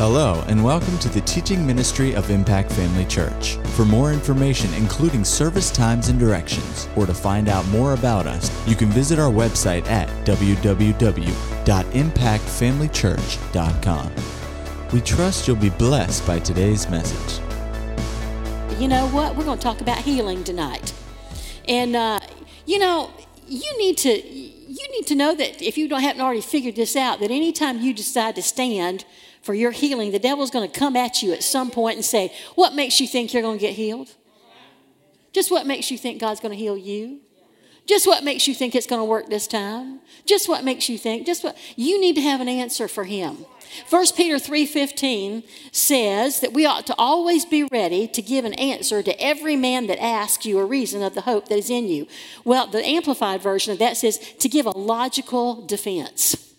Hello, and welcome to the teaching ministry of Impact Family Church. For more information, including service times and directions, or to find out more about us, you can visit our website at www.impactfamilychurch.com. We trust you'll be blessed by today's message. You know what? We're going to talk about healing tonight. And, uh, you know, you need to. You need to know that if you don't haven't already figured this out, that anytime you decide to stand for your healing, the devil's going to come at you at some point and say, What makes you think you're going to get healed? Just what makes you think God's going to heal you? Just what makes you think it's going to work this time? Just what makes you think? Just what you need to have an answer for him. 1 Peter 3:15 says that we ought to always be ready to give an answer to every man that asks you a reason of the hope that is in you. Well, the amplified version of that says to give a logical defense.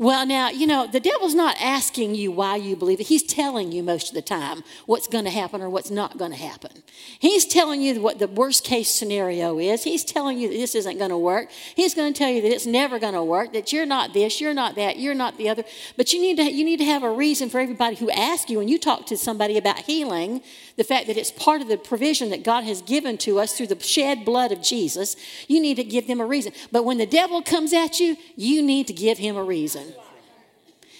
Well, now, you know, the devil's not asking you why you believe it. He's telling you most of the time what's going to happen or what's not going to happen. He's telling you what the worst case scenario is. He's telling you that this isn't going to work. He's going to tell you that it's never going to work, that you're not this, you're not that, you're not the other. But you need to, you need to have a reason for everybody who asks you when you talk to somebody about healing, the fact that it's part of the provision that God has given to us through the shed blood of Jesus. You need to give them a reason. But when the devil comes at you, you need to give him a reason.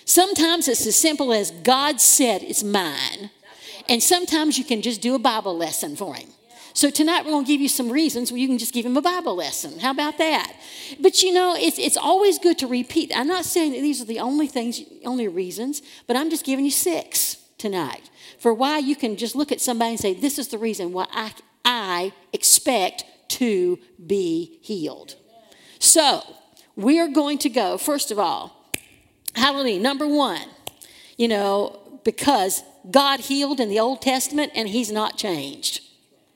Sometimes it's as simple as God said it's mine. And sometimes you can just do a Bible lesson for him. So tonight we're going to give you some reasons where you can just give him a Bible lesson. How about that? But you know, it's, it's always good to repeat. I'm not saying that these are the only things, only reasons, but I'm just giving you six tonight for why you can just look at somebody and say, this is the reason why I, I expect to be healed. So we are going to go, first of all, Hallelujah. Number one, you know, because God healed in the Old Testament and He's not changed.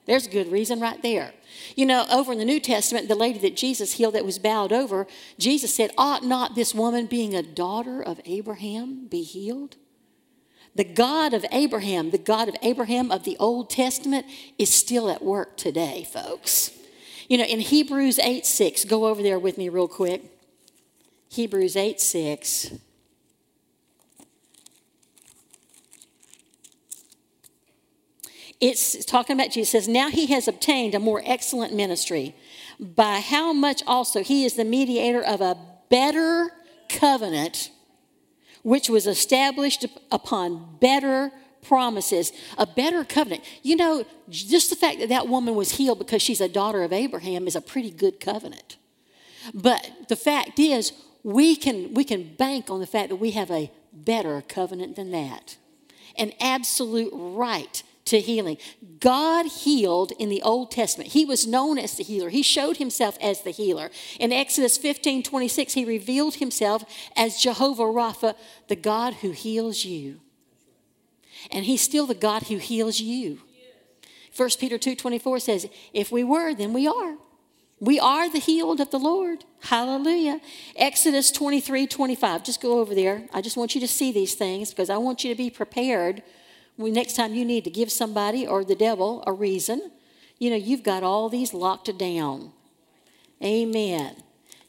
There's a good reason right there. You know, over in the New Testament, the lady that Jesus healed that was bowed over, Jesus said, Ought not this woman, being a daughter of Abraham, be healed? The God of Abraham, the God of Abraham of the Old Testament, is still at work today, folks. You know, in Hebrews 8 6, go over there with me real quick. Hebrews 8 6. It's talking about Jesus. says, Now he has obtained a more excellent ministry, by how much also he is the mediator of a better covenant, which was established upon better promises, a better covenant. You know, just the fact that that woman was healed because she's a daughter of Abraham is a pretty good covenant. But the fact is, we can, we can bank on the fact that we have a better covenant than that. An absolute right to healing. God healed in the Old Testament. He was known as the healer. He showed himself as the healer. In Exodus 15 26, he revealed himself as Jehovah Rapha, the God who heals you. And he's still the God who heals you. 1 Peter 2 24 says, If we were, then we are. We are the healed of the Lord. Hallelujah. Exodus 23 25. Just go over there. I just want you to see these things because I want you to be prepared next time you need to give somebody or the devil a reason, you know, you've got all these locked down. Amen.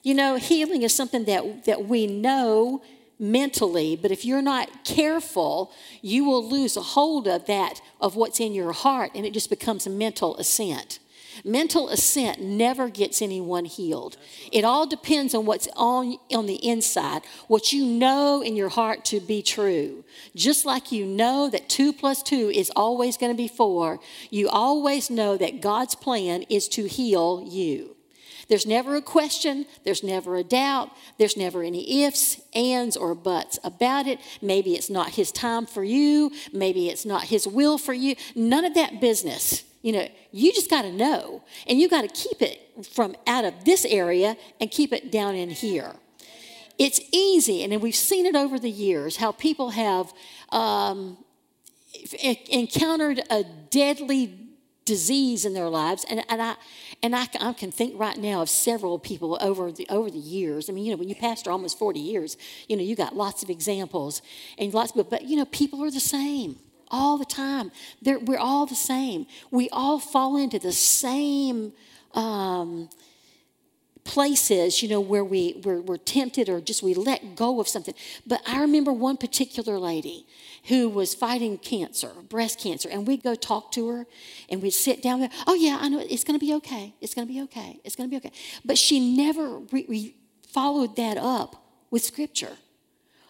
You know, healing is something that, that we know mentally, but if you're not careful, you will lose a hold of that, of what's in your heart, and it just becomes a mental assent. Mental assent never gets anyone healed. It all depends on what's on, on the inside, what you know in your heart to be true. Just like you know that two plus two is always going to be four, you always know that God's plan is to heal you. There's never a question, there's never a doubt, there's never any ifs, ands, or buts about it. Maybe it's not His time for you, maybe it's not His will for you. None of that business. You know, you just got to know, and you got to keep it from out of this area and keep it down in here. It's easy, and we've seen it over the years how people have um, encountered a deadly disease in their lives, and, and I and I, I, can think right now of several people over the over the years. I mean, you know, when you pastor almost forty years, you know, you got lots of examples and lots of, but you know, people are the same all the time. They're, we're all the same. We all fall into the same um, places, you know, where we, we're, we're tempted or just we let go of something. But I remember one particular lady who was fighting cancer, breast cancer, and we'd go talk to her and we'd sit down there. Oh, yeah, I know, it's going to be okay. It's going to be okay. It's going to be okay. But she never re- re- followed that up with scripture.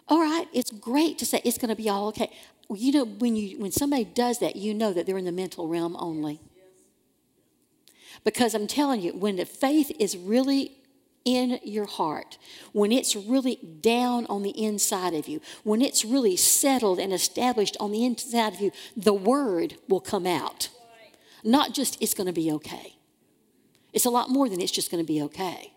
All right, it's great to say it's going to be all okay. You know, when, you, when somebody does that, you know that they're in the mental realm only. Because I'm telling you, when the faith is really in your heart, when it's really down on the inside of you, when it's really settled and established on the inside of you, the word will come out. Not just it's going to be okay. It's a lot more than it's just going to be okay.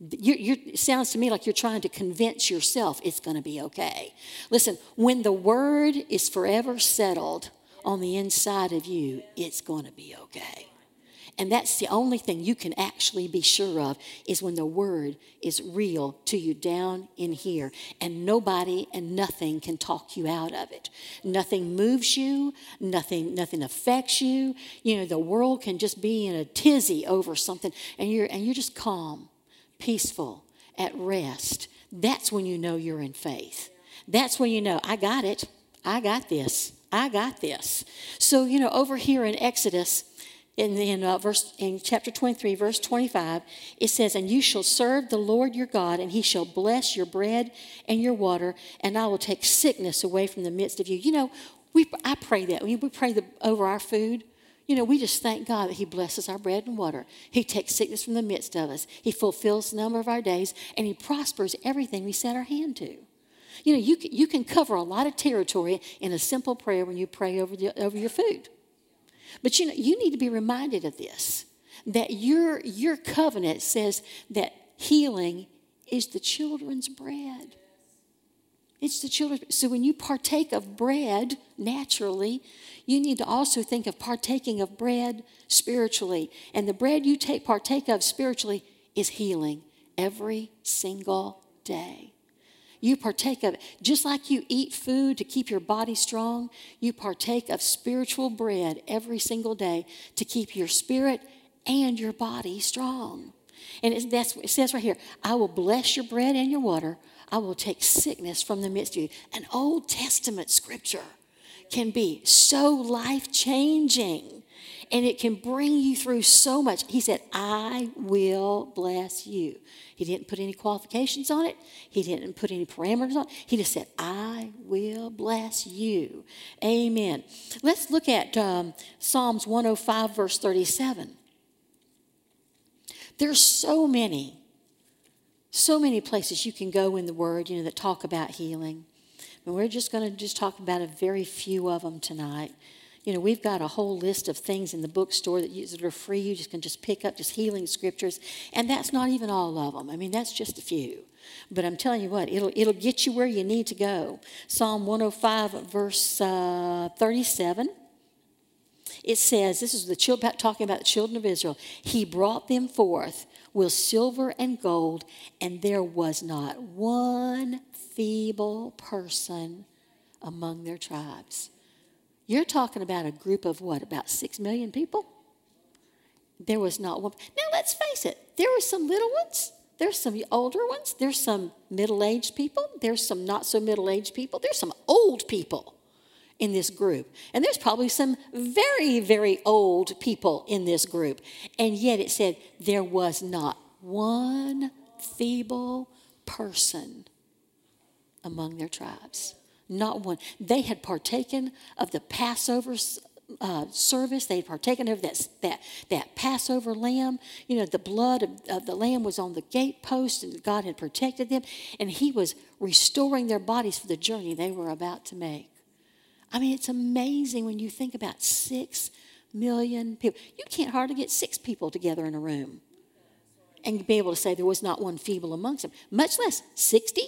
You're, you're, it sounds to me like you're trying to convince yourself it's going to be okay. Listen, when the word is forever settled on the inside of you, it's going to be okay. And that's the only thing you can actually be sure of is when the word is real to you down in here. And nobody and nothing can talk you out of it. Nothing moves you, nothing, nothing affects you. You know, the world can just be in a tizzy over something, and you're and you're just calm, peaceful, at rest. That's when you know you're in faith. That's when you know, I got it. I got this. I got this. So, you know, over here in Exodus, in, in, uh, verse, in chapter 23, verse 25, it says, And you shall serve the Lord your God, and he shall bless your bread and your water, and I will take sickness away from the midst of you. You know, we, I pray that. We, we pray the, over our food. You know, we just thank God that He blesses our bread and water. He takes sickness from the midst of us. He fulfills the number of our days, and He prospers everything we set our hand to. You know, you you can cover a lot of territory in a simple prayer when you pray over, the, over your food. But you know, you need to be reminded of this that your, your covenant says that healing is the children's bread. It's the children. So when you partake of bread naturally, you need to also think of partaking of bread spiritually. And the bread you take partake of spiritually is healing every single day. You partake of it. Just like you eat food to keep your body strong, you partake of spiritual bread every single day to keep your spirit and your body strong. And it, that's, it says right here I will bless your bread and your water. I will take sickness from the midst of you. An Old Testament scripture can be so life changing and it can bring you through so much. He said, I will bless you. He didn't put any qualifications on it, he didn't put any parameters on it. He just said, I will bless you. Amen. Let's look at um, Psalms 105, verse 37. There's so many, so many places you can go in the Word, you know, that talk about healing. And we're just going to just talk about a very few of them tonight. You know, we've got a whole list of things in the bookstore that, you, that are free. You just can just pick up just healing scriptures, and that's not even all of them. I mean, that's just a few. But I'm telling you what, it'll, it'll get you where you need to go. Psalm 105, verse uh, 37. It says, this is the children, talking about the children of Israel. He brought them forth with silver and gold, and there was not one feeble person among their tribes. You're talking about a group of what, about six million people? There was not one. Now, let's face it, there were some little ones, there's some older ones, there's some middle aged people, there's some not so middle aged people, there's some old people in this group. And there's probably some very, very old people in this group. And yet it said there was not one feeble person among their tribes. Not one. They had partaken of the Passover uh, service. They had partaken of that, that, that Passover lamb. You know, the blood of, of the lamb was on the gatepost, and God had protected them. And He was restoring their bodies for the journey they were about to make. I mean, it's amazing when you think about six million people. You can't hardly get six people together in a room and be able to say there was not one feeble amongst them, much less 60.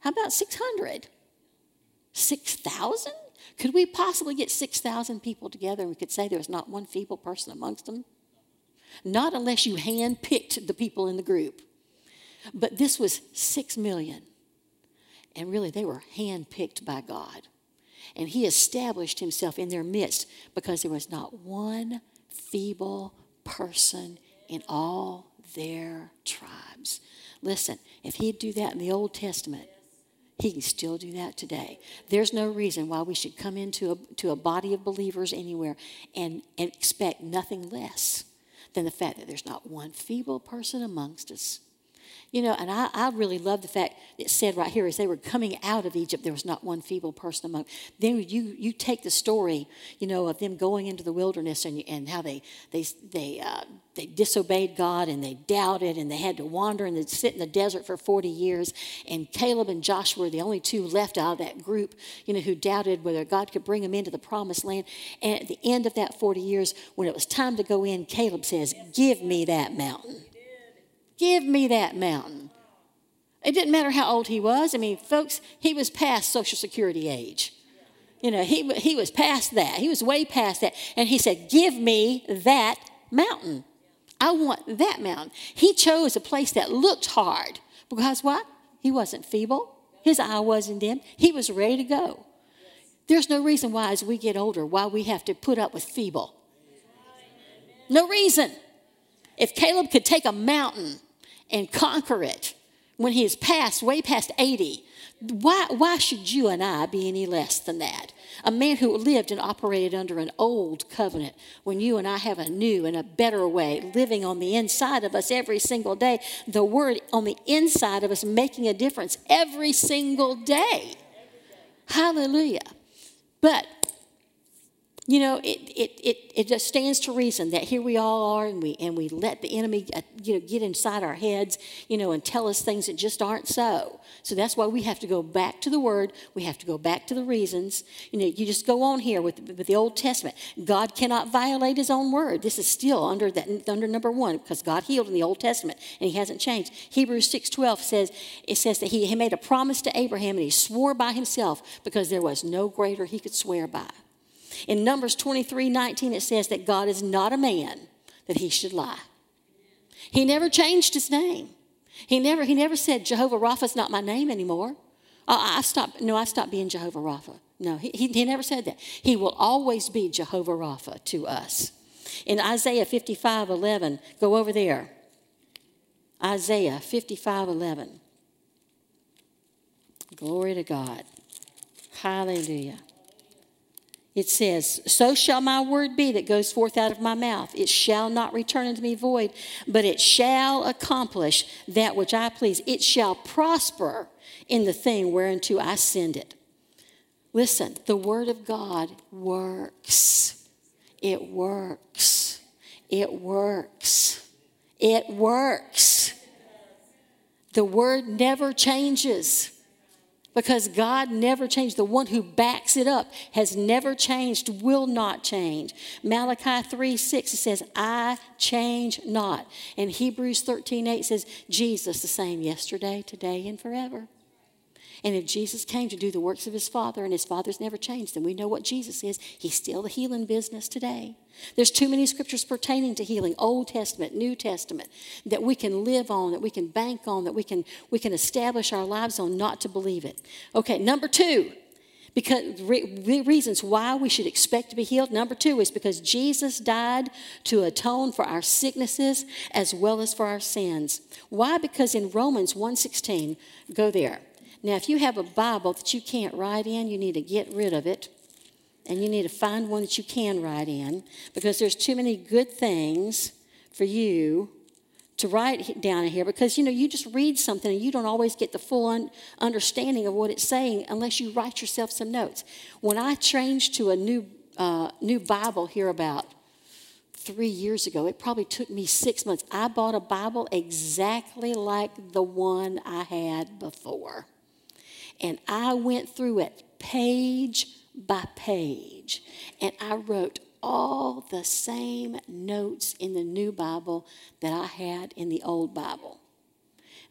How about 600? 6,000? Could we possibly get 6,000 people together and we could say there was not one feeble person amongst them? Not unless you hand picked the people in the group. But this was 6 million. And really, they were hand picked by God. And He established Himself in their midst because there was not one feeble person in all their tribes. Listen, if he'd do that in the Old Testament, he can still do that today. There's no reason why we should come into a, to a body of believers anywhere and, and expect nothing less than the fact that there's not one feeble person amongst us. You know, and I, I really love the fact it said right here as they were coming out of Egypt, there was not one feeble person among. Them. Then you you take the story, you know, of them going into the wilderness and and how they they they uh, they disobeyed God and they doubted and they had to wander and they'd sit in the desert for 40 years. And Caleb and Joshua were the only two left out of that group, you know, who doubted whether God could bring them into the promised land. And at the end of that 40 years, when it was time to go in, Caleb says, Give me that mountain. Give me that mountain. It didn't matter how old he was. I mean, folks, he was past Social Security age. You know, he, he was past that. He was way past that. And he said, Give me that mountain. I want that mountain. He chose a place that looked hard because what? He wasn't feeble. His eye wasn't dim. He was ready to go. There's no reason why, as we get older, why we have to put up with feeble. No reason. If Caleb could take a mountain and conquer it when he is past, way past 80. Why, why should you and I be any less than that? A man who lived and operated under an old covenant when you and I have a new and a better way living on the inside of us every single day. The word on the inside of us making a difference every single day. Hallelujah. But you know, it, it, it, it just stands to reason that here we all are and we, and we let the enemy, uh, you know, get inside our heads, you know, and tell us things that just aren't so. So that's why we have to go back to the Word. We have to go back to the reasons. You know, you just go on here with, with the Old Testament. God cannot violate His own Word. This is still under, that, under number one because God healed in the Old Testament and He hasn't changed. Hebrews 6.12 says, it says that he, he made a promise to Abraham and He swore by Himself because there was no greater He could swear by. In Numbers 23 19, it says that God is not a man that he should lie. He never changed his name. He never, he never said, Jehovah Rapha is not my name anymore. Uh, I, I stopped, no, I stopped being Jehovah Rapha. No, he, he, he never said that. He will always be Jehovah Rapha to us. In Isaiah 55 11, go over there. Isaiah 55 11. Glory to God. Hallelujah. It says, So shall my word be that goes forth out of my mouth. It shall not return unto me void, but it shall accomplish that which I please. It shall prosper in the thing whereunto I send it. Listen, the word of God works. It works. It works. It works. The word never changes because God never changed. The one who backs it up has never changed, will not change. Malachi 3 6 it says, I change not. And Hebrews 13 8 says, Jesus the same yesterday, today, and forever. And if Jesus came to do the works of his Father and his Father's never changed, then we know what Jesus is. He's still the healing business today. There's too many scriptures pertaining to healing, Old Testament, New Testament, that we can live on, that we can bank on, that we can, we can establish our lives on not to believe it. Okay, number two, because re- reasons why we should expect to be healed. Number two is because Jesus died to atone for our sicknesses as well as for our sins. Why? Because in Romans 1:16, go there. Now, if you have a Bible that you can't write in, you need to get rid of it. And you need to find one that you can write in because there's too many good things for you to write down in here because you know you just read something and you don't always get the full un- understanding of what it's saying unless you write yourself some notes. When I changed to a new uh, new Bible here about three years ago, it probably took me six months. I bought a Bible exactly like the one I had before. And I went through it page by page. And I wrote all the same notes in the new Bible that I had in the old Bible.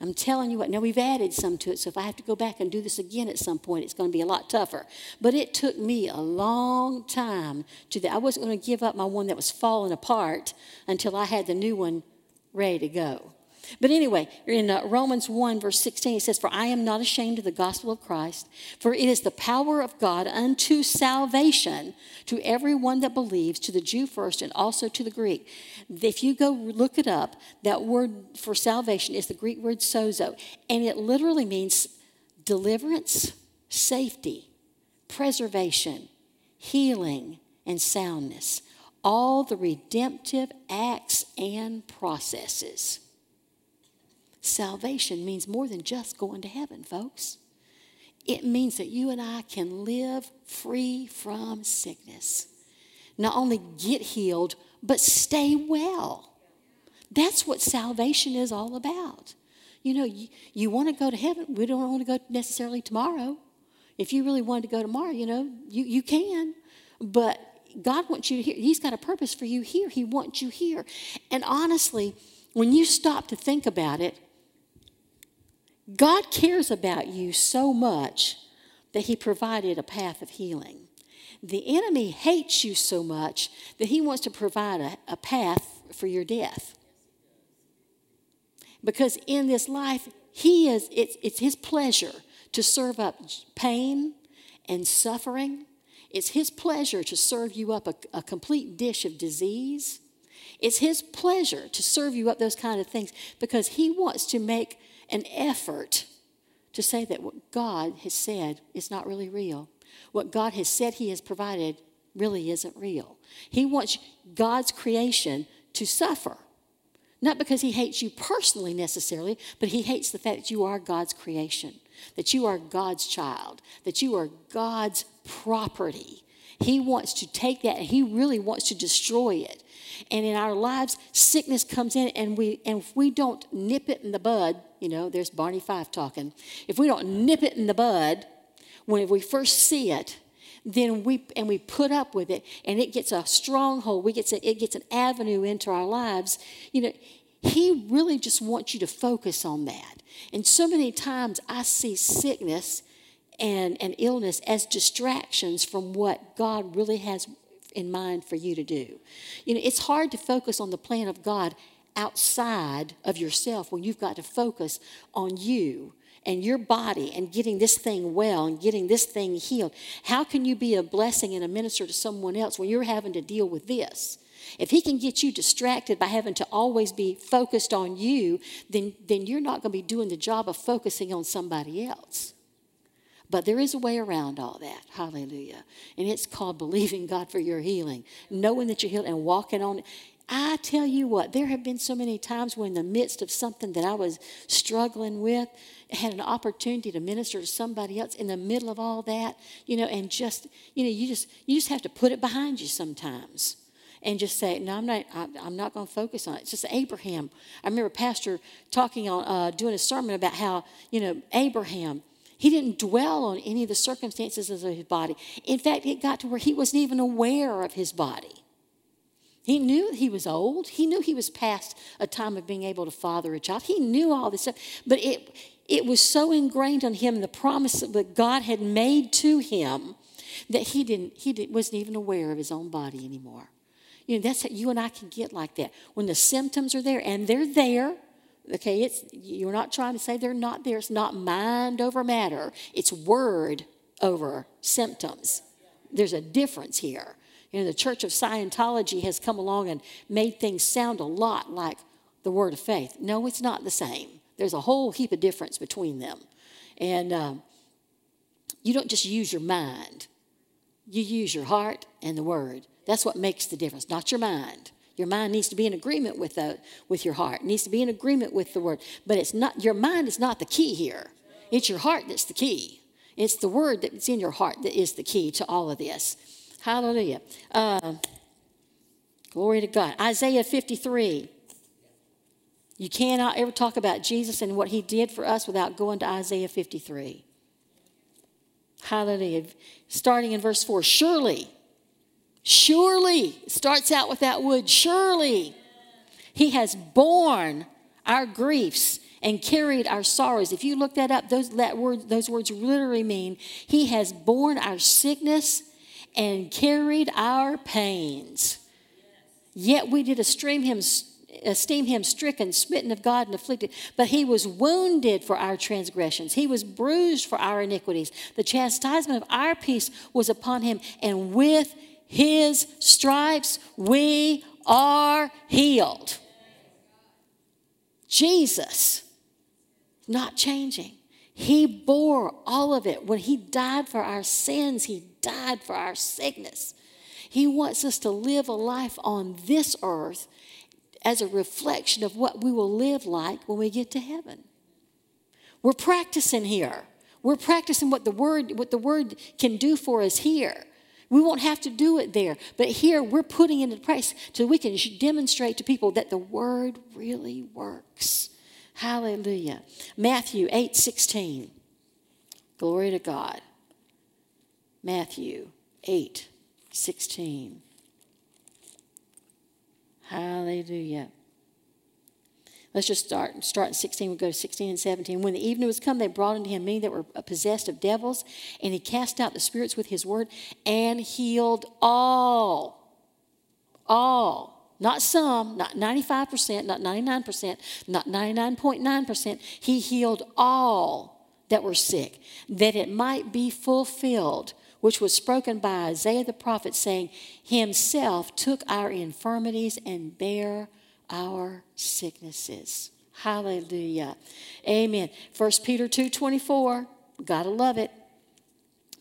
I'm telling you what, now we've added some to it, so if I have to go back and do this again at some point, it's going to be a lot tougher. But it took me a long time to that. I wasn't going to give up my one that was falling apart until I had the new one ready to go. But anyway, in uh, Romans 1, verse 16, it says, For I am not ashamed of the gospel of Christ, for it is the power of God unto salvation to everyone that believes, to the Jew first and also to the Greek. If you go look it up, that word for salvation is the Greek word sozo, and it literally means deliverance, safety, preservation, healing, and soundness. All the redemptive acts and processes. Salvation means more than just going to heaven, folks. It means that you and I can live free from sickness. Not only get healed, but stay well. That's what salvation is all about. You know, you, you want to go to heaven. We don't want to go necessarily tomorrow. If you really wanted to go tomorrow, you know, you, you can. But God wants you to hear. He's got a purpose for you here. He wants you here. And honestly, when you stop to think about it, God cares about you so much that He provided a path of healing. The enemy hates you so much that he wants to provide a, a path for your death. Because in this life, he is, it's, it's his pleasure to serve up pain and suffering. It's his pleasure to serve you up a, a complete dish of disease. It's his pleasure to serve you up those kind of things because he wants to make an effort to say that what God has said is not really real. What God has said He has provided really isn't real. He wants God's creation to suffer. Not because He hates you personally necessarily, but He hates the fact that you are God's creation, that you are God's child, that you are God's property. He wants to take that and He really wants to destroy it. And in our lives, sickness comes in, and we and if we don't nip it in the bud, you know, there's Barney Fife talking. If we don't nip it in the bud, when we first see it, then we and we put up with it, and it gets a stronghold. We gets a, it gets an avenue into our lives. You know, he really just wants you to focus on that. And so many times I see sickness and, and illness as distractions from what God really has in mind for you to do. You know, it's hard to focus on the plan of God outside of yourself when you've got to focus on you and your body and getting this thing well and getting this thing healed. How can you be a blessing and a minister to someone else when you're having to deal with this? If he can get you distracted by having to always be focused on you, then, then you're not going to be doing the job of focusing on somebody else. But there is a way around all that. Hallelujah. And it's called believing God for your healing, knowing that you're healed and walking on. I tell you what, there have been so many times when, in the midst of something that I was struggling with, I had an opportunity to minister to somebody else in the middle of all that, you know, and just, you know, you just, you just have to put it behind you sometimes and just say, no, I'm not, I'm not going to focus on it. It's just Abraham. I remember Pastor talking on, uh, doing a sermon about how, you know, Abraham, he didn't dwell on any of the circumstances of his body. In fact, it got to where he wasn't even aware of his body. He knew he was old. He knew he was past a time of being able to father a child. He knew all this stuff. But it, it was so ingrained on him, the promise that God had made to him, that he, didn't, he didn't, wasn't even aware of his own body anymore. You know, that's how you and I can get like that. When the symptoms are there, and they're there, Okay, it's you're not trying to say they're not there. It's not mind over matter. It's word over symptoms. There's a difference here. You know, the Church of Scientology has come along and made things sound a lot like the word of faith. No, it's not the same. There's a whole heap of difference between them. And um, you don't just use your mind, you use your heart and the word. That's what makes the difference, not your mind. Your mind needs to be in agreement with, the, with your heart. It needs to be in agreement with the word. But it's not your mind is not the key here. It's your heart that's the key. It's the word that's in your heart that is the key to all of this. Hallelujah. Uh, glory to God. Isaiah 53. You cannot ever talk about Jesus and what he did for us without going to Isaiah 53. Hallelujah. Starting in verse 4 Surely Surely, starts out with that word, surely, he has borne our griefs and carried our sorrows. If you look that up, those, that word, those words literally mean he has borne our sickness and carried our pains. Yet we did esteem him, esteem him stricken, smitten of God, and afflicted. But he was wounded for our transgressions, he was bruised for our iniquities. The chastisement of our peace was upon him, and with his stripes we are healed. Jesus, not changing. He bore all of it. When He died for our sins, He died for our sickness. He wants us to live a life on this earth as a reflection of what we will live like when we get to heaven. We're practicing here. We're practicing what the word what the word can do for us here. We won't have to do it there, but here we're putting it into practice so we can demonstrate to people that the word really works. Hallelujah. Matthew 8 16. Glory to God. Matthew 8 16. Hallelujah. Let's just start. Start in 16. We'll go to 16 and 17. When the evening was come, they brought unto him many that were possessed of devils, and he cast out the spirits with his word and healed all. All not some, not 95%, not 99%, not 99.9%. He healed all that were sick, that it might be fulfilled, which was spoken by Isaiah the prophet, saying, Himself took our infirmities and bare our sicknesses. Hallelujah. Amen. 1 Peter 2 24. Gotta love it.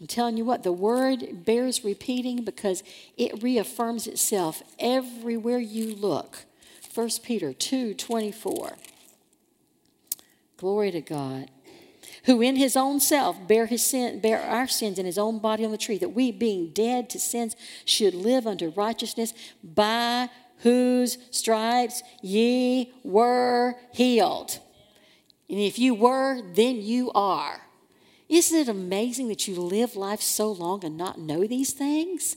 I'm telling you what, the word bears repeating because it reaffirms itself everywhere you look. 1 Peter 2 24. Glory to God. Who in his own self bare his sin, bare our sins in his own body on the tree, that we, being dead to sins, should live unto righteousness, by whose stripes ye were healed. And if you were, then you are. Isn't it amazing that you live life so long and not know these things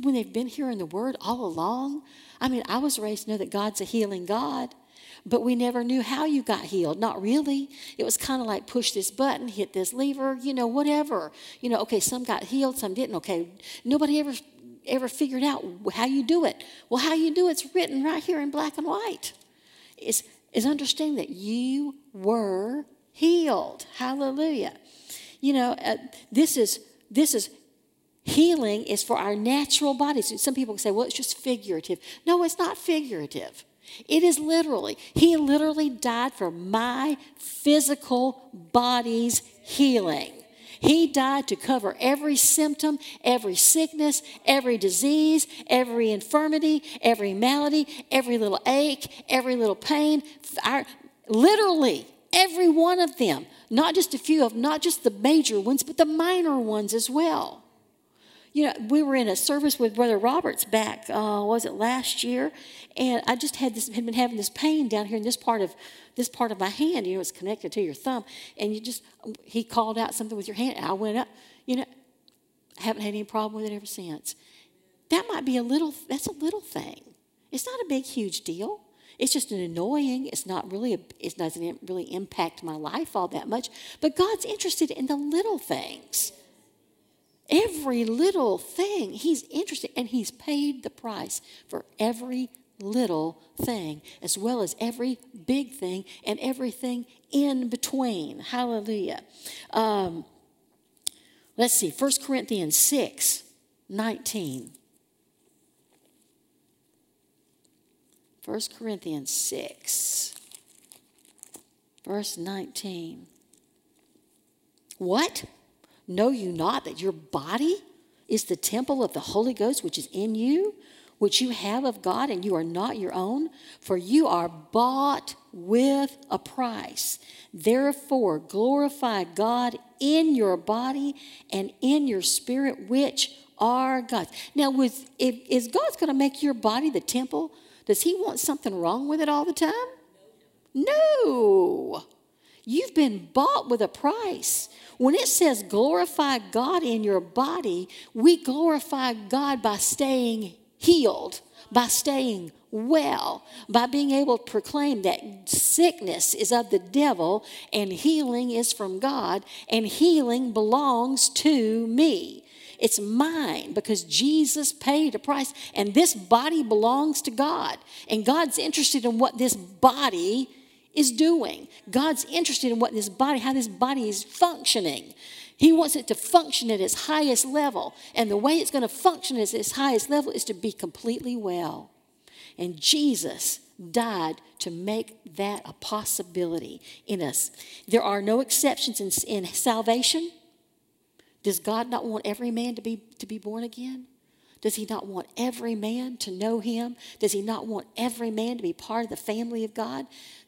when they've been here in the Word all along? I mean, I was raised to know that God's a healing God, but we never knew how you got healed. Not really. It was kind of like push this button, hit this lever, you know, whatever. You know, okay, some got healed, some didn't. Okay, nobody ever ever figured out how you do it. Well, how you do it's written right here in black and white. Is is understanding that you were healed. Hallelujah. You know, uh, this is this is healing is for our natural bodies. Some people say, well, it's just figurative. No, it's not figurative. It is literally. He literally died for my physical body's healing. He died to cover every symptom, every sickness, every disease, every infirmity, every malady, every little ache, every little pain. Our, literally, every one of them. Not just a few of not just the major ones, but the minor ones as well. You know, we were in a service with Brother Roberts back, uh, was it last year? And I just had this, had been having this pain down here in this part of this part of my hand. You know, it's connected to your thumb, and you just he called out something with your hand, and I went up. You know, I haven't had any problem with it ever since. That might be a little. That's a little thing. It's not a big, huge deal. It's just an annoying. It's not really, a, it doesn't really impact my life all that much. But God's interested in the little things. Every little thing, He's interested, and He's paid the price for every little thing, as well as every big thing and everything in between. Hallelujah. Um, let's see, 1 Corinthians 6 19. 1 Corinthians 6, verse 19. What? Know you not that your body is the temple of the Holy Ghost which is in you, which you have of God, and you are not your own? For you are bought with a price. Therefore, glorify God in your body and in your spirit, which are God's. Now, if, is God's going to make your body the temple does he want something wrong with it all the time? No. You've been bought with a price. When it says glorify God in your body, we glorify God by staying healed, by staying well, by being able to proclaim that sickness is of the devil and healing is from God and healing belongs to me. It's mine because Jesus paid a price. And this body belongs to God. And God's interested in what this body is doing. God's interested in what this body, how this body is functioning. He wants it to function at its highest level. And the way it's going to function at its highest level is to be completely well. And Jesus died to make that a possibility in us. There are no exceptions in, in salvation. Does God not want every man to be, to be born again? Does he not want every man to know him? Does he not want every man to be part of the family of God?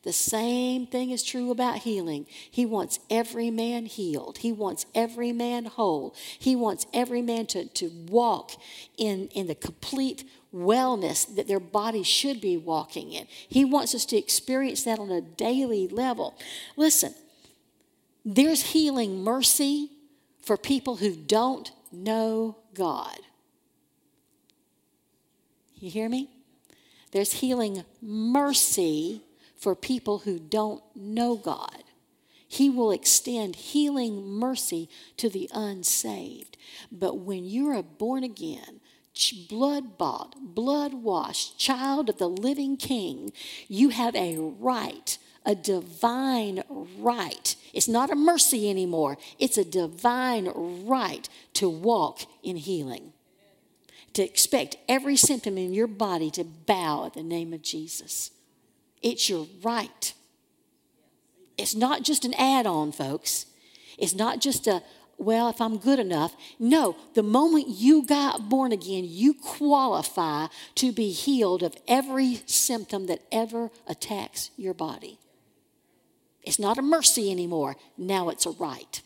The same thing is true about healing. He wants every man healed. He wants every man whole. He wants every man to, to walk in, in the complete wellness that their body should be walking in. He wants us to experience that on a daily level. Listen, there's healing mercy for people who don't know God. You hear me? There's healing mercy for people who don't know God. He will extend healing mercy to the unsaved. But when you're a born again, blood bought, blood washed child of the living king, you have a right, a divine right. It's not a mercy anymore, it's a divine right to walk in healing. To expect every symptom in your body to bow at the name of Jesus. It's your right. It's not just an add on, folks. It's not just a, well, if I'm good enough. No, the moment you got born again, you qualify to be healed of every symptom that ever attacks your body. It's not a mercy anymore. Now it's a right.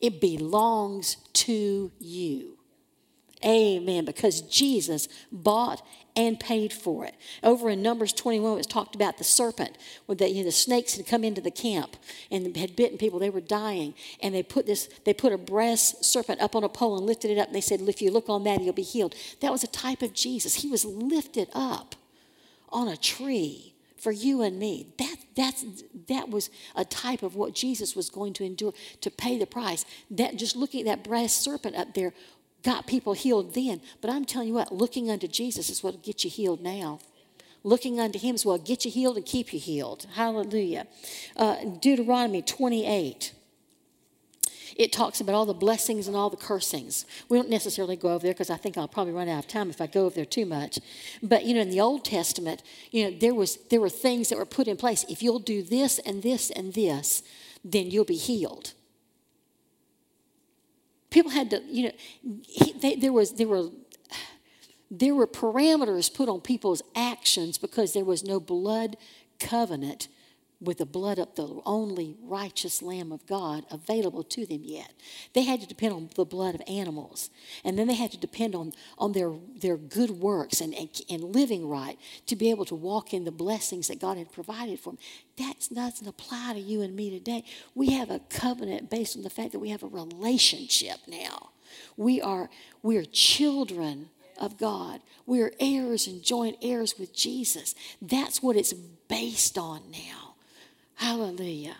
It belongs to you. Amen. Because Jesus bought and paid for it. Over in Numbers 21, it was talked about the serpent, where the, you know, the snakes had come into the camp and had bitten people. They were dying. And they put this, they put a brass serpent up on a pole and lifted it up. And they said, if you look on that, you'll be healed. That was a type of Jesus. He was lifted up on a tree for you and me. That, that's, that was a type of what Jesus was going to endure to pay the price. That just looking at that brass serpent up there got people healed then. But I'm telling you what, looking unto Jesus is what will get you healed now. Looking unto Him is what will get you healed and keep you healed. Hallelujah. Uh, Deuteronomy 28 it talks about all the blessings and all the cursings. We don't necessarily go over there because I think I'll probably run out of time if I go over there too much. But you know, in the Old Testament, you know, there was there were things that were put in place. If you'll do this and this and this, then you'll be healed. People had to, you know, he, they, there was there were there were parameters put on people's actions because there was no blood covenant with the blood of the only righteous Lamb of God available to them yet. They had to depend on the blood of animals. And then they had to depend on, on their, their good works and, and, and living right to be able to walk in the blessings that God had provided for them. That doesn't apply to you and me today. We have a covenant based on the fact that we have a relationship now. We are, we are children of God. We are heirs and joint heirs with Jesus. That's what it's based on now. Hallelujah.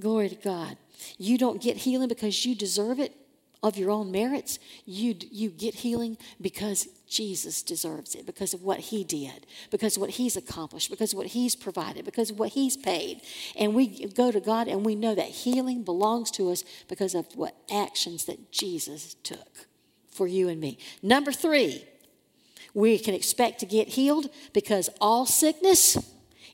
Glory to God. You don't get healing because you deserve it of your own merits. You, you get healing because Jesus deserves it, because of what he did, because of what he's accomplished, because of what he's provided, because of what he's paid. And we go to God and we know that healing belongs to us because of what actions that Jesus took for you and me. Number three, we can expect to get healed because all sickness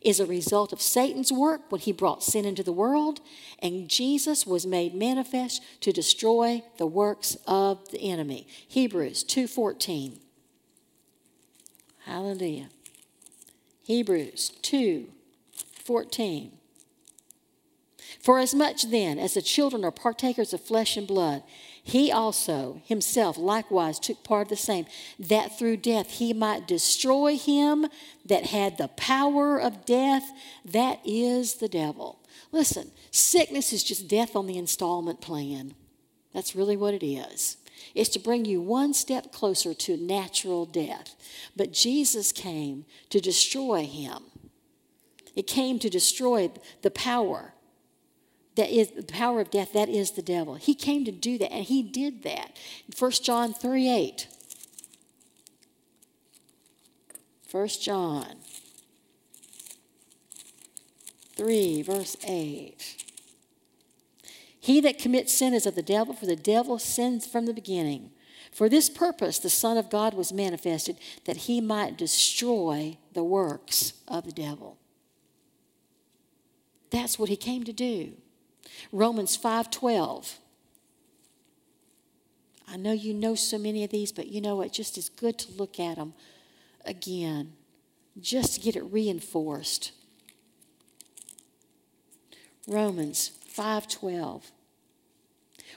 is a result of Satan's work when he brought sin into the world, and Jesus was made manifest to destroy the works of the enemy. Hebrews 2:14. Hallelujah. Hebrews 2:14. For as much then as the children are partakers of flesh and blood, he also himself likewise took part of the same, that through death he might destroy him that had the power of death, that is the devil. Listen, sickness is just death on the installment plan. That's really what it is. It's to bring you one step closer to natural death. But Jesus came to destroy him. It came to destroy the power that is the power of death, that is the devil. He came to do that, and he did that. 1 John 3 8. 1 John 3, verse 8. He that commits sin is of the devil, for the devil sins from the beginning. For this purpose, the Son of God was manifested, that he might destroy the works of the devil. That's what he came to do. Romans 5:12. I know you know so many of these, but you know it just is good to look at them again, just to get it reinforced. Romans 5:12.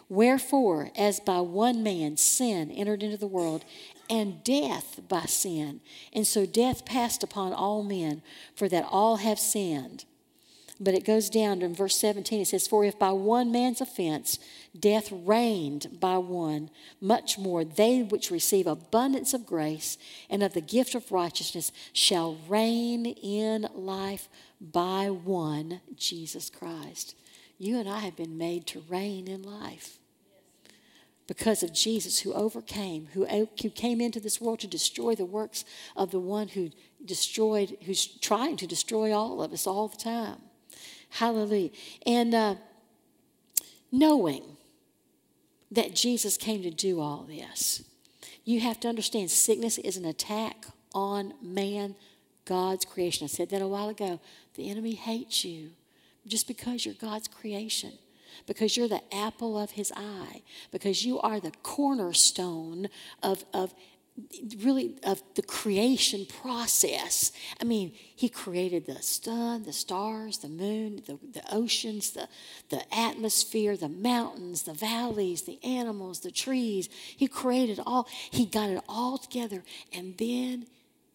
Wherefore, as by one man sin entered into the world, and death by sin, and so death passed upon all men, for that all have sinned. But it goes down to verse 17, it says, For if by one man's offense death reigned by one, much more they which receive abundance of grace and of the gift of righteousness shall reign in life by one, Jesus Christ. You and I have been made to reign in life because of Jesus who overcame, who, who came into this world to destroy the works of the one who destroyed, who's trying to destroy all of us all the time. Hallelujah. And uh, knowing that Jesus came to do all this, you have to understand sickness is an attack on man, God's creation. I said that a while ago. The enemy hates you just because you're God's creation, because you're the apple of his eye, because you are the cornerstone of, of really of the creation process. I mean, he created the sun, the stars, the moon, the, the oceans, the, the atmosphere, the mountains, the valleys, the animals, the trees. He created all, he got it all together. And then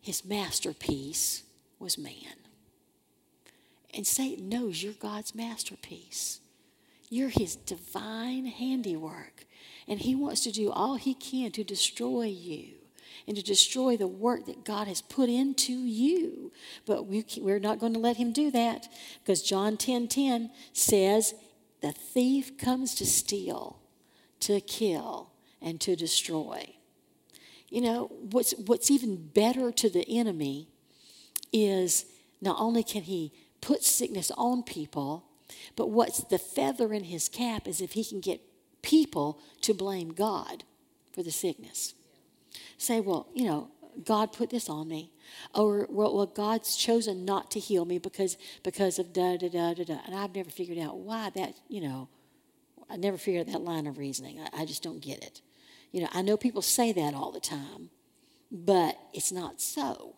his masterpiece was man. And Satan knows you're God's masterpiece. You're his divine handiwork. And he wants to do all he can to destroy you and to destroy the work that God has put into you. But we, we're not going to let him do that because John 10 10 says, The thief comes to steal, to kill, and to destroy. You know, what's, what's even better to the enemy is not only can he put sickness on people, but what's the feather in his cap is if he can get people to blame God for the sickness say, well, you know, God put this on me. Or, well, well, God's chosen not to heal me because, because of da da da da da. And I've never figured out why that, you know, I never figured out that line of reasoning. I, I just don't get it. You know, I know people say that all the time, but it's not so.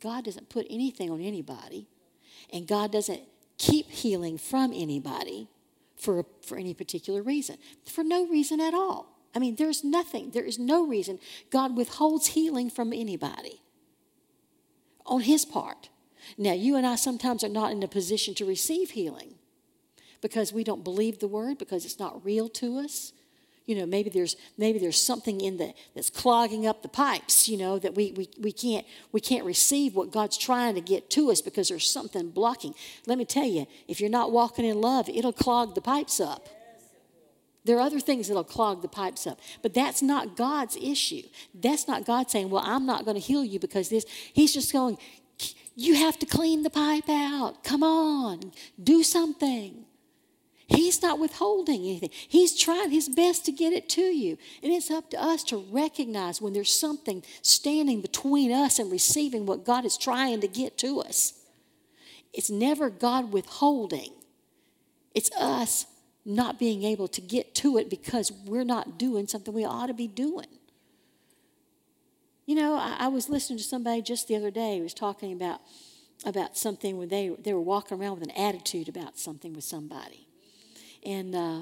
God doesn't put anything on anybody, and God doesn't keep healing from anybody for, for any particular reason, for no reason at all. I mean, there's nothing, there is no reason God withholds healing from anybody on His part. Now, you and I sometimes are not in a position to receive healing because we don't believe the word, because it's not real to us. You know, maybe there's maybe there's something in the that's clogging up the pipes, you know, that we, we, we can't we can't receive what God's trying to get to us because there's something blocking. Let me tell you, if you're not walking in love, it'll clog the pipes up. There are other things that'll clog the pipes up. But that's not God's issue. That's not God saying, Well, I'm not going to heal you because this. He's just going, You have to clean the pipe out. Come on, do something. He's not withholding anything. He's trying his best to get it to you. And it's up to us to recognize when there's something standing between us and receiving what God is trying to get to us. It's never God withholding, it's us not being able to get to it because we're not doing something we ought to be doing. You know, I, I was listening to somebody just the other day who was talking about about something when they they were walking around with an attitude about something with somebody, and uh,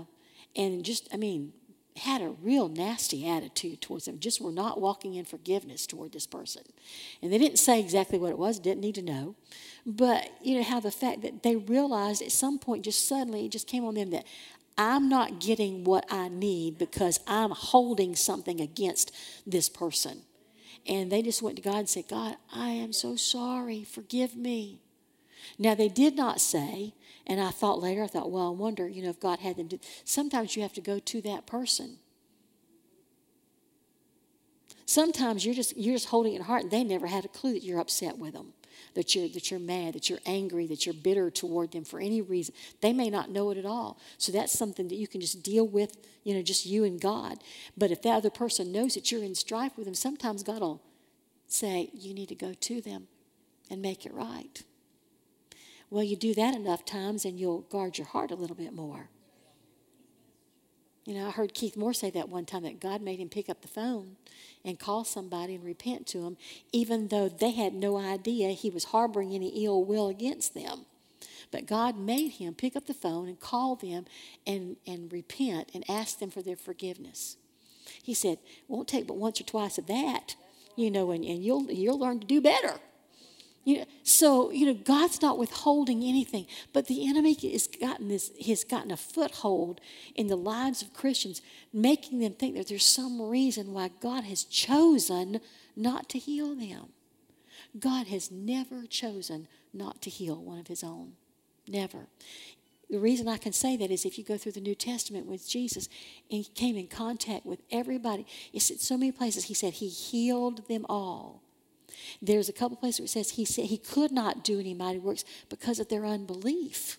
and just I mean had a real nasty attitude towards them. Just were not walking in forgiveness toward this person, and they didn't say exactly what it was. Didn't need to know, but you know how the fact that they realized at some point, just suddenly, it just came on them that I'm not getting what I need because I'm holding something against this person. And they just went to God and said, God, I am so sorry. Forgive me. Now, they did not say, and I thought later, I thought, well, I wonder, you know, if God had them do. Sometimes you have to go to that person. Sometimes you're just you're just holding it heart, and they never had a clue that you're upset with them, that you're that you're mad, that you're angry, that you're bitter toward them for any reason. They may not know it at all. So that's something that you can just deal with, you know, just you and God. But if that other person knows that you're in strife with them, sometimes God will say, You need to go to them and make it right. Well, you do that enough times and you'll guard your heart a little bit more. You know, I heard Keith Moore say that one time that God made him pick up the phone and call somebody and repent to them, even though they had no idea he was harboring any ill will against them. But God made him pick up the phone and call them and, and repent and ask them for their forgiveness. He said, won't take but once or twice of that, you know, and, and you'll, you'll learn to do better. You know, so, you know, God's not withholding anything, but the enemy has gotten this, has gotten a foothold in the lives of Christians, making them think that there's some reason why God has chosen not to heal them. God has never chosen not to heal one of his own. Never. The reason I can say that is if you go through the New Testament with Jesus and he came in contact with everybody, it's in so many places he said he healed them all. There's a couple places where it says he said he could not do any mighty works because of their unbelief.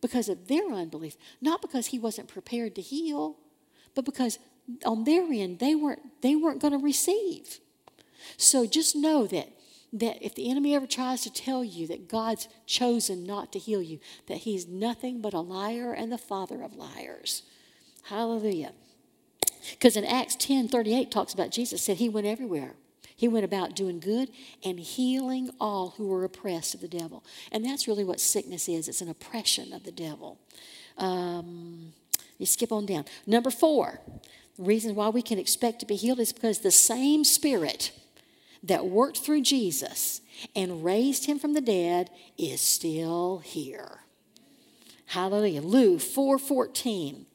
Because of their unbelief. Not because he wasn't prepared to heal, but because on their end they weren't they weren't going to receive. So just know that that if the enemy ever tries to tell you that God's chosen not to heal you, that he's nothing but a liar and the father of liars. Hallelujah. Because in Acts 10 38 talks about Jesus said he went everywhere he went about doing good and healing all who were oppressed of the devil. And that's really what sickness is it's an oppression of the devil. Um, you skip on down. Number four, the reason why we can expect to be healed is because the same spirit that worked through Jesus and raised him from the dead is still here. Hallelujah. Luke 4:14.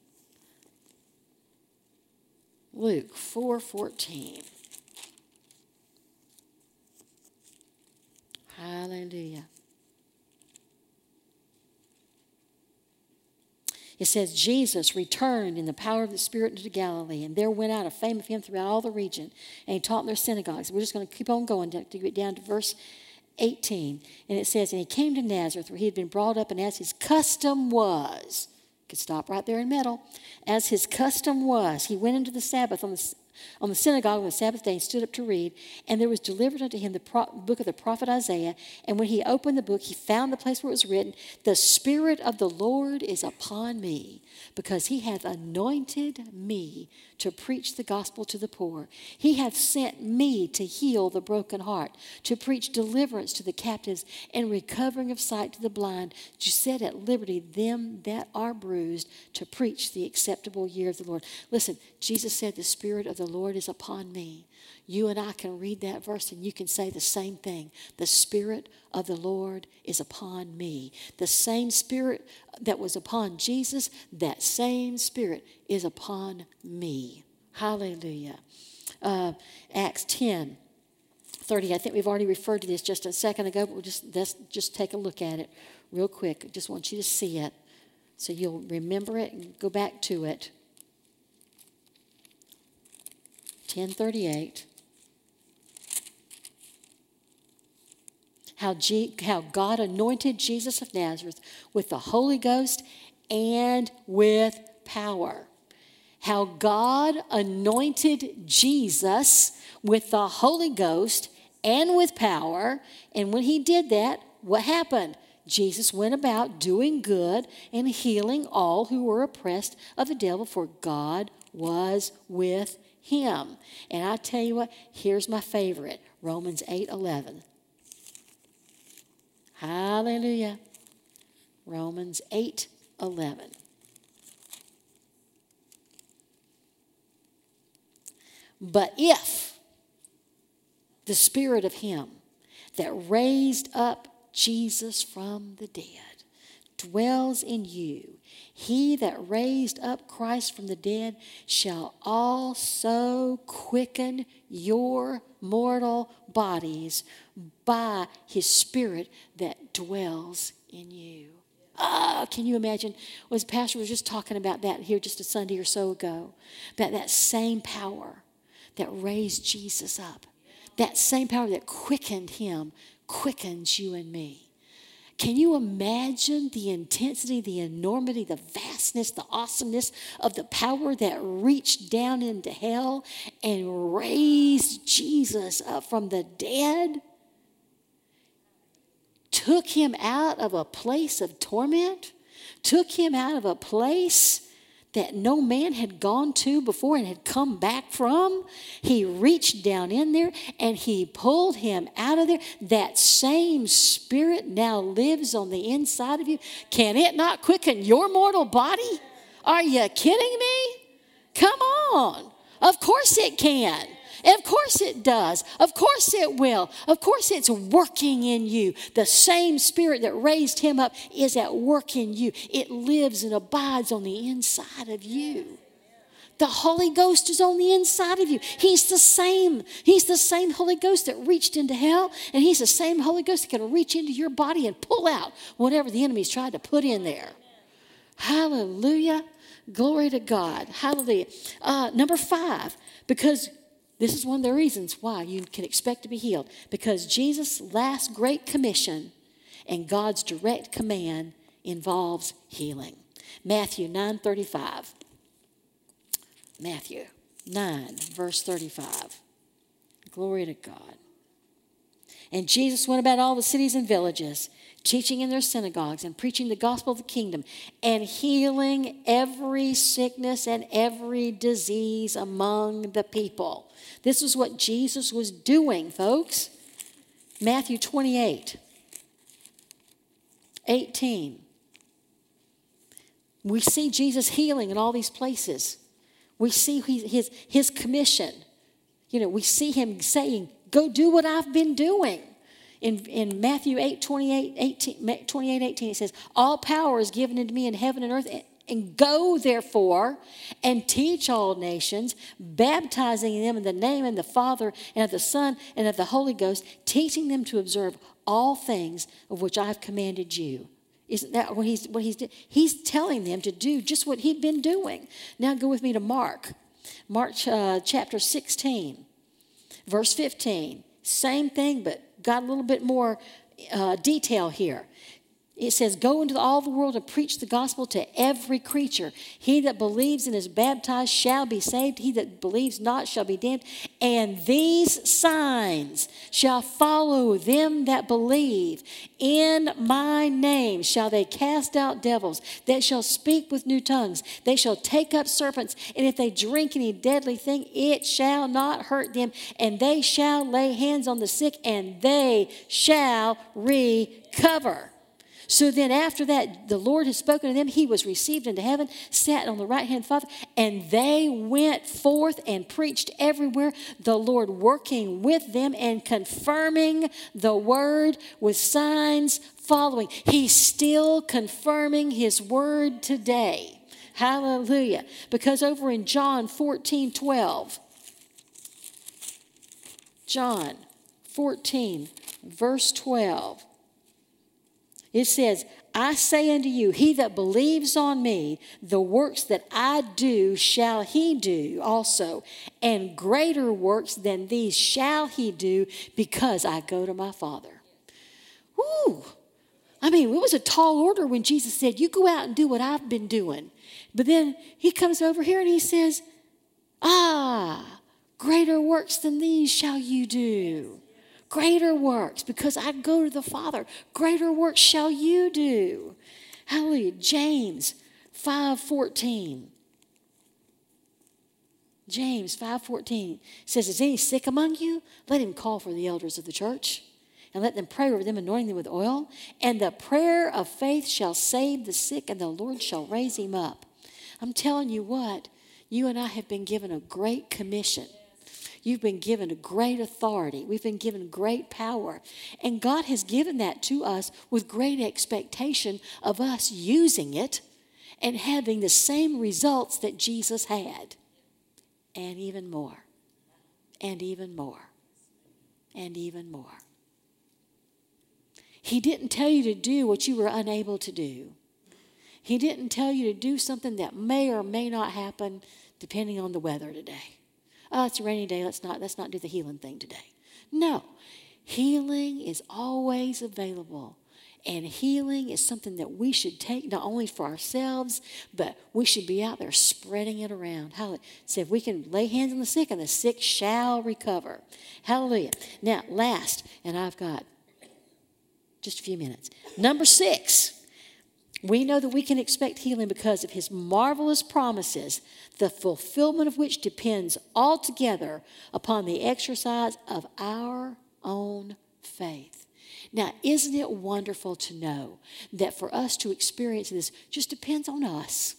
Luke 4:14. Hallelujah. It says, Jesus returned in the power of the Spirit into Galilee, and there went out a fame of him throughout all the region, and he taught in their synagogues. We're just going to keep on going to, to get down to verse 18. And it says, And he came to Nazareth, where he had been brought up, and as his custom was, could stop right there in middle, as his custom was, he went into the Sabbath on the on the synagogue on the Sabbath day and stood up to read. And there was delivered unto him the pro- book of the prophet Isaiah. And when he opened the book, he found the place where it was written, The Spirit of the Lord is upon me, because he hath anointed me to preach the gospel to the poor. He hath sent me to heal the broken heart, to preach deliverance to the captives, and recovering of sight to the blind, to set at liberty them that are bruised, to preach the acceptable year of the Lord. Listen, Jesus said, The Spirit of the Lord is upon me. You and I can read that verse and you can say the same thing. The Spirit of the Lord is upon me. The same Spirit that was upon Jesus, that same Spirit is upon me. Hallelujah. Uh, Acts 10. 30. I think we've already referred to this just a second ago, but we'll just, let's just take a look at it real quick. Just want you to see it so you'll remember it and go back to it. 1038. How, G, how God anointed Jesus of Nazareth with the Holy Ghost and with power. How God anointed Jesus with the Holy Ghost and with power. And when he did that, what happened? Jesus went about doing good and healing all who were oppressed of the devil, for God was with him. And I tell you what, here's my favorite Romans 8 11. Hallelujah. Romans 8 11. But if the Spirit of Him that raised up Jesus from the dead dwells in you, he that raised up Christ from the dead shall also quicken your mortal bodies by his Spirit that dwells in you. Oh, can you imagine? Was Pastor was just talking about that here just a Sunday or so ago, about that same power that raised Jesus up, that same power that quickened him, quickens you and me. Can you imagine the intensity, the enormity, the vastness, the awesomeness of the power that reached down into hell and raised Jesus up from the dead? Took him out of a place of torment? Took him out of a place that no man had gone to before and had come back from. He reached down in there and he pulled him out of there. That same spirit now lives on the inside of you. Can it not quicken your mortal body? Are you kidding me? Come on. Of course it can. Of course it does. Of course it will. Of course it's working in you. The same spirit that raised him up is at work in you. It lives and abides on the inside of you. The Holy Ghost is on the inside of you. He's the same. He's the same Holy Ghost that reached into hell, and He's the same Holy Ghost that can reach into your body and pull out whatever the enemy's tried to put in there. Hallelujah. Glory to God. Hallelujah. Uh, number five, because this is one of the reasons why you can expect to be healed because Jesus' last great commission and God's direct command involves healing. Matthew 9:35. Matthew 9 verse 35. Glory to God. And Jesus went about all the cities and villages, teaching in their synagogues and preaching the gospel of the kingdom and healing every sickness and every disease among the people. This is what Jesus was doing, folks. Matthew 28 18. We see Jesus healing in all these places. We see his, his commission. You know, we see him saying, Go do what I've been doing. In, in Matthew 8 28, 18, 28, 18, it says, All power is given unto me in heaven and earth. And go, therefore, and teach all nations, baptizing them in the name of the Father and of the Son and of the Holy Ghost, teaching them to observe all things of which I have commanded you. Isn't that what he's what he's? He's telling them to do just what he'd been doing. Now go with me to Mark, Mark uh, chapter 16, verse 15. Same thing, but got a little bit more uh, detail here it says, Go into all the world and preach the gospel to every creature. He that believes and is baptized shall be saved. He that believes not shall be damned. And these signs shall follow them that believe. In my name shall they cast out devils. They shall speak with new tongues. They shall take up serpents. And if they drink any deadly thing, it shall not hurt them. And they shall lay hands on the sick, and they shall recover. So then, after that, the Lord had spoken to them. He was received into heaven, sat on the right hand Father, and they went forth and preached everywhere, the Lord working with them and confirming the word with signs following. He's still confirming his word today. Hallelujah. Because over in John 14 12, John 14, verse 12. It says, I say unto you, he that believes on me, the works that I do shall he do also, and greater works than these shall he do, because I go to my Father. Woo! I mean, it was a tall order when Jesus said, You go out and do what I've been doing. But then he comes over here and he says, Ah, greater works than these shall you do greater works because I go to the Father. Greater works shall you do. Hallelujah. James 5:14. James 5:14 says, Is any sick among you? Let him call for the elders of the church and let them pray over them, anointing them with oil. And the prayer of faith shall save the sick, and the Lord shall raise him up. I'm telling you what, you and I have been given a great commission You've been given a great authority. We've been given great power. And God has given that to us with great expectation of us using it and having the same results that Jesus had. And even more. And even more. And even more. He didn't tell you to do what you were unable to do. He didn't tell you to do something that may or may not happen depending on the weather today. Oh, it's a rainy day. Let's not, let's not do the healing thing today. No, healing is always available. And healing is something that we should take not only for ourselves, but we should be out there spreading it around. Hallelujah. So if we can lay hands on the sick, and the sick shall recover. Hallelujah. Now, last, and I've got just a few minutes. Number six. We know that we can expect healing because of his marvelous promises, the fulfillment of which depends altogether upon the exercise of our own faith. Now, isn't it wonderful to know that for us to experience this just depends on us?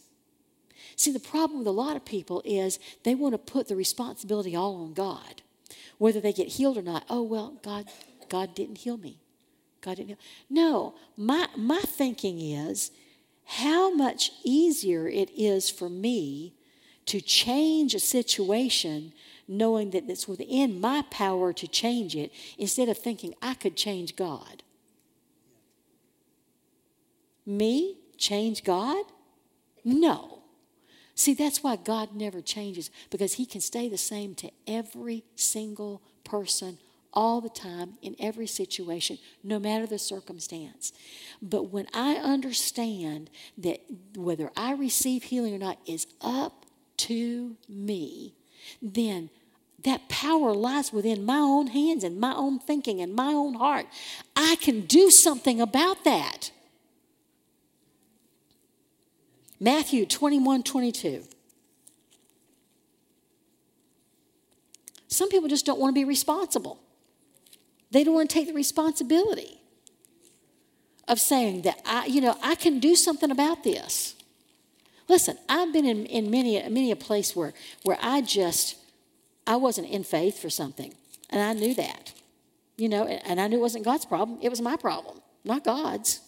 See, the problem with a lot of people is they want to put the responsibility all on God. Whether they get healed or not, oh, well, God, God didn't heal me. God didn't heal. No, my, my thinking is how much easier it is for me to change a situation knowing that it's within my power to change it instead of thinking I could change God. Me change God? No. See, that's why God never changes because He can stay the same to every single person all the time in every situation, no matter the circumstance. But when I understand that whether I receive healing or not is up to me, then that power lies within my own hands and my own thinking and my own heart. I can do something about that. Matthew 21 22. Some people just don't want to be responsible. They don't want to take the responsibility of saying that I, you know, I can do something about this. Listen, I've been in, in many, many a place where, where I just, I wasn't in faith for something. And I knew that. You know, and I knew it wasn't God's problem. It was my problem, not God's.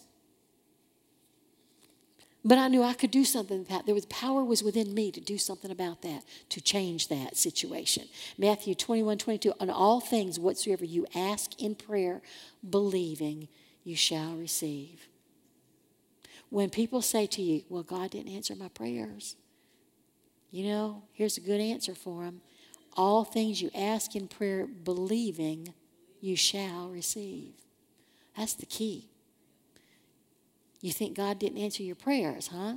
But I knew I could do something about that. there was power was within me to do something about that, to change that situation. Matthew 21, 22, on all things whatsoever you ask in prayer, believing, you shall receive. When people say to you, Well, God didn't answer my prayers, you know, here's a good answer for them. All things you ask in prayer, believing, you shall receive. That's the key. You think God didn't answer your prayers, huh?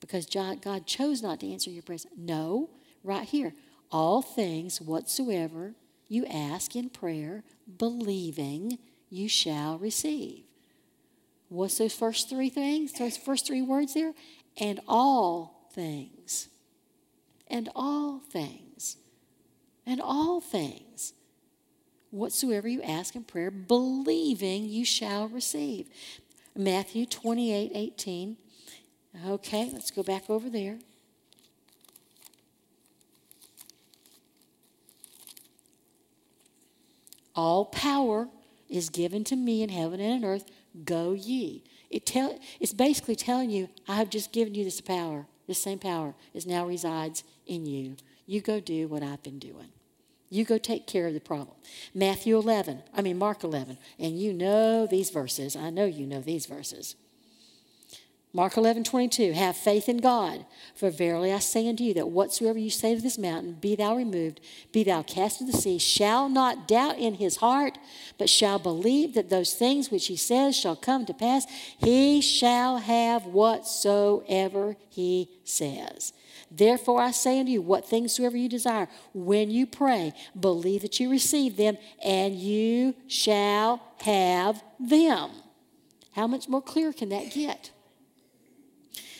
Because God chose not to answer your prayers. No, right here. All things whatsoever you ask in prayer, believing, you shall receive. What's those first three things? Those first three words there? And all things. And all things. And all things. Whatsoever you ask in prayer, believing you shall receive. Matthew 28 18. Okay, let's go back over there. All power is given to me in heaven and in earth. Go ye. It tell, it's basically telling you, I have just given you this power. This same power is now resides in you. You go do what I've been doing. You go take care of the problem. Matthew 11, I mean, Mark 11, and you know these verses. I know you know these verses. Mark 11, 22, have faith in God. For verily I say unto you that whatsoever you say to this mountain, be thou removed, be thou cast into the sea, shall not doubt in his heart, but shall believe that those things which he says shall come to pass, he shall have whatsoever he says. Therefore, I say unto you, what things soever you desire, when you pray, believe that you receive them, and you shall have them. How much more clear can that get?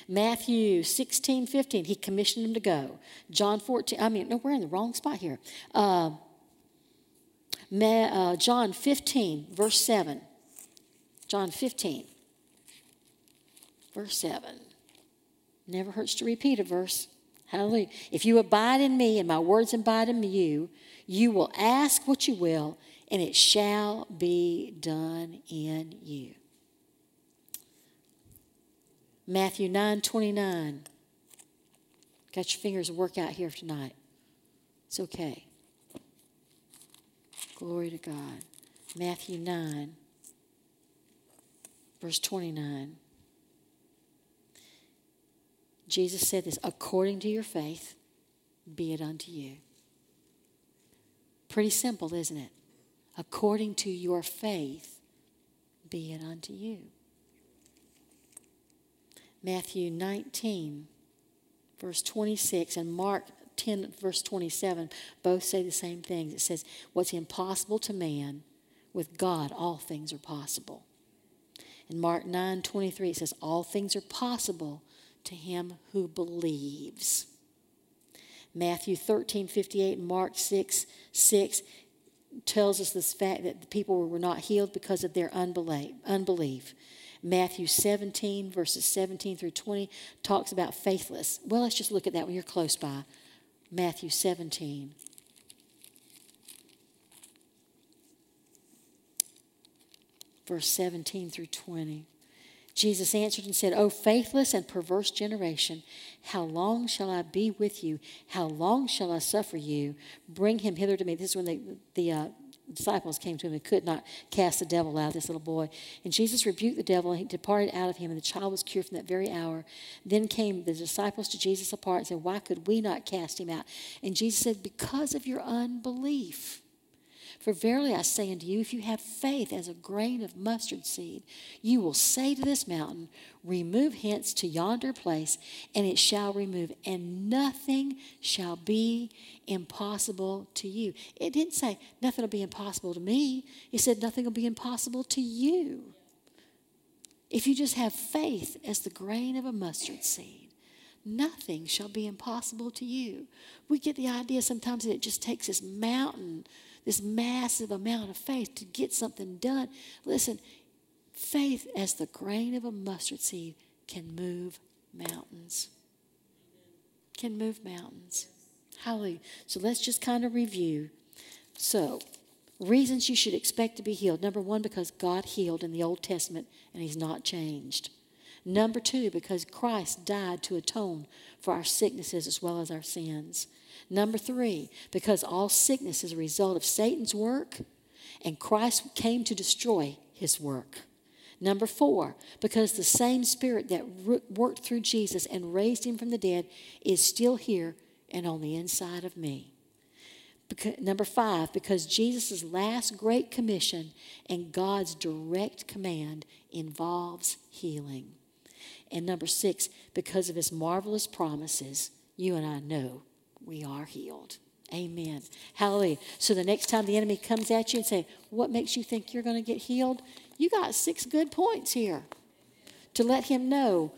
Matthew 16, 15, he commissioned them to go. John 14, I mean, no, we're in the wrong spot here. Uh, uh, John 15, verse 7. John 15, verse 7. Never hurts to repeat a verse. Hallelujah. If you abide in me and my words abide in you, you will ask what you will, and it shall be done in you. Matthew 9 29. Got your fingers work out here tonight. It's okay. Glory to God. Matthew 9, verse 29. Jesus said this according to your faith, be it unto you. Pretty simple, isn't it? According to your faith, be it unto you. Matthew 19, verse 26, and Mark 10, verse 27 both say the same things. It says, What's impossible to man, with God, all things are possible. In Mark 9, 23, it says, All things are possible to him who believes. Matthew 13, 58, Mark 6, 6 tells us this fact that the people were not healed because of their unbelief. Matthew 17, verses 17 through 20, talks about faithless. Well, let's just look at that when you're close by. Matthew 17. Verse 17 through 20. Jesus answered and said, O faithless and perverse generation, how long shall I be with you? How long shall I suffer you? Bring him hither to me. This is when the, the uh, disciples came to him and could not cast the devil out of this little boy. And Jesus rebuked the devil, and he departed out of him, and the child was cured from that very hour. Then came the disciples to Jesus apart and said, Why could we not cast him out? And Jesus said, Because of your unbelief. For verily I say unto you, if you have faith as a grain of mustard seed, you will say to this mountain, Remove hence to yonder place, and it shall remove, and nothing shall be impossible to you. It didn't say nothing will be impossible to me, it said nothing will be impossible to you. If you just have faith as the grain of a mustard seed, nothing shall be impossible to you. We get the idea sometimes that it just takes this mountain this massive amount of faith to get something done. Listen, faith as the grain of a mustard seed can move mountains. Can move mountains. Hallelujah. So let's just kind of review. So, reasons you should expect to be healed. Number one, because God healed in the Old Testament and He's not changed. Number two, because Christ died to atone for our sicknesses as well as our sins. Number three, because all sickness is a result of Satan's work and Christ came to destroy his work. Number four, because the same spirit that worked through Jesus and raised him from the dead is still here and on the inside of me. Because, number five, because Jesus' last great commission and God's direct command involves healing. And number six, because of his marvelous promises, you and I know we are healed. Amen. Hallelujah. So the next time the enemy comes at you and say, "What makes you think you're going to get healed?" You got six good points here to let him know,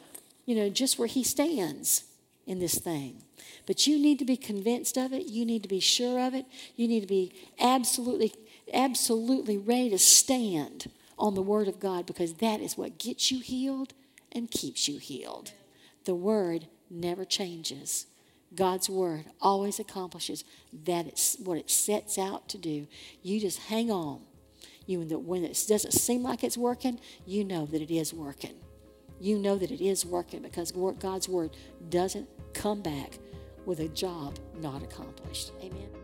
you know, just where he stands in this thing. But you need to be convinced of it. You need to be sure of it. You need to be absolutely absolutely ready to stand on the word of God because that is what gets you healed and keeps you healed. The word never changes. God's word always accomplishes that it's what it sets out to do. You just hang on. You when it doesn't seem like it's working, you know that it is working. You know that it is working because God's word doesn't come back with a job not accomplished. Amen.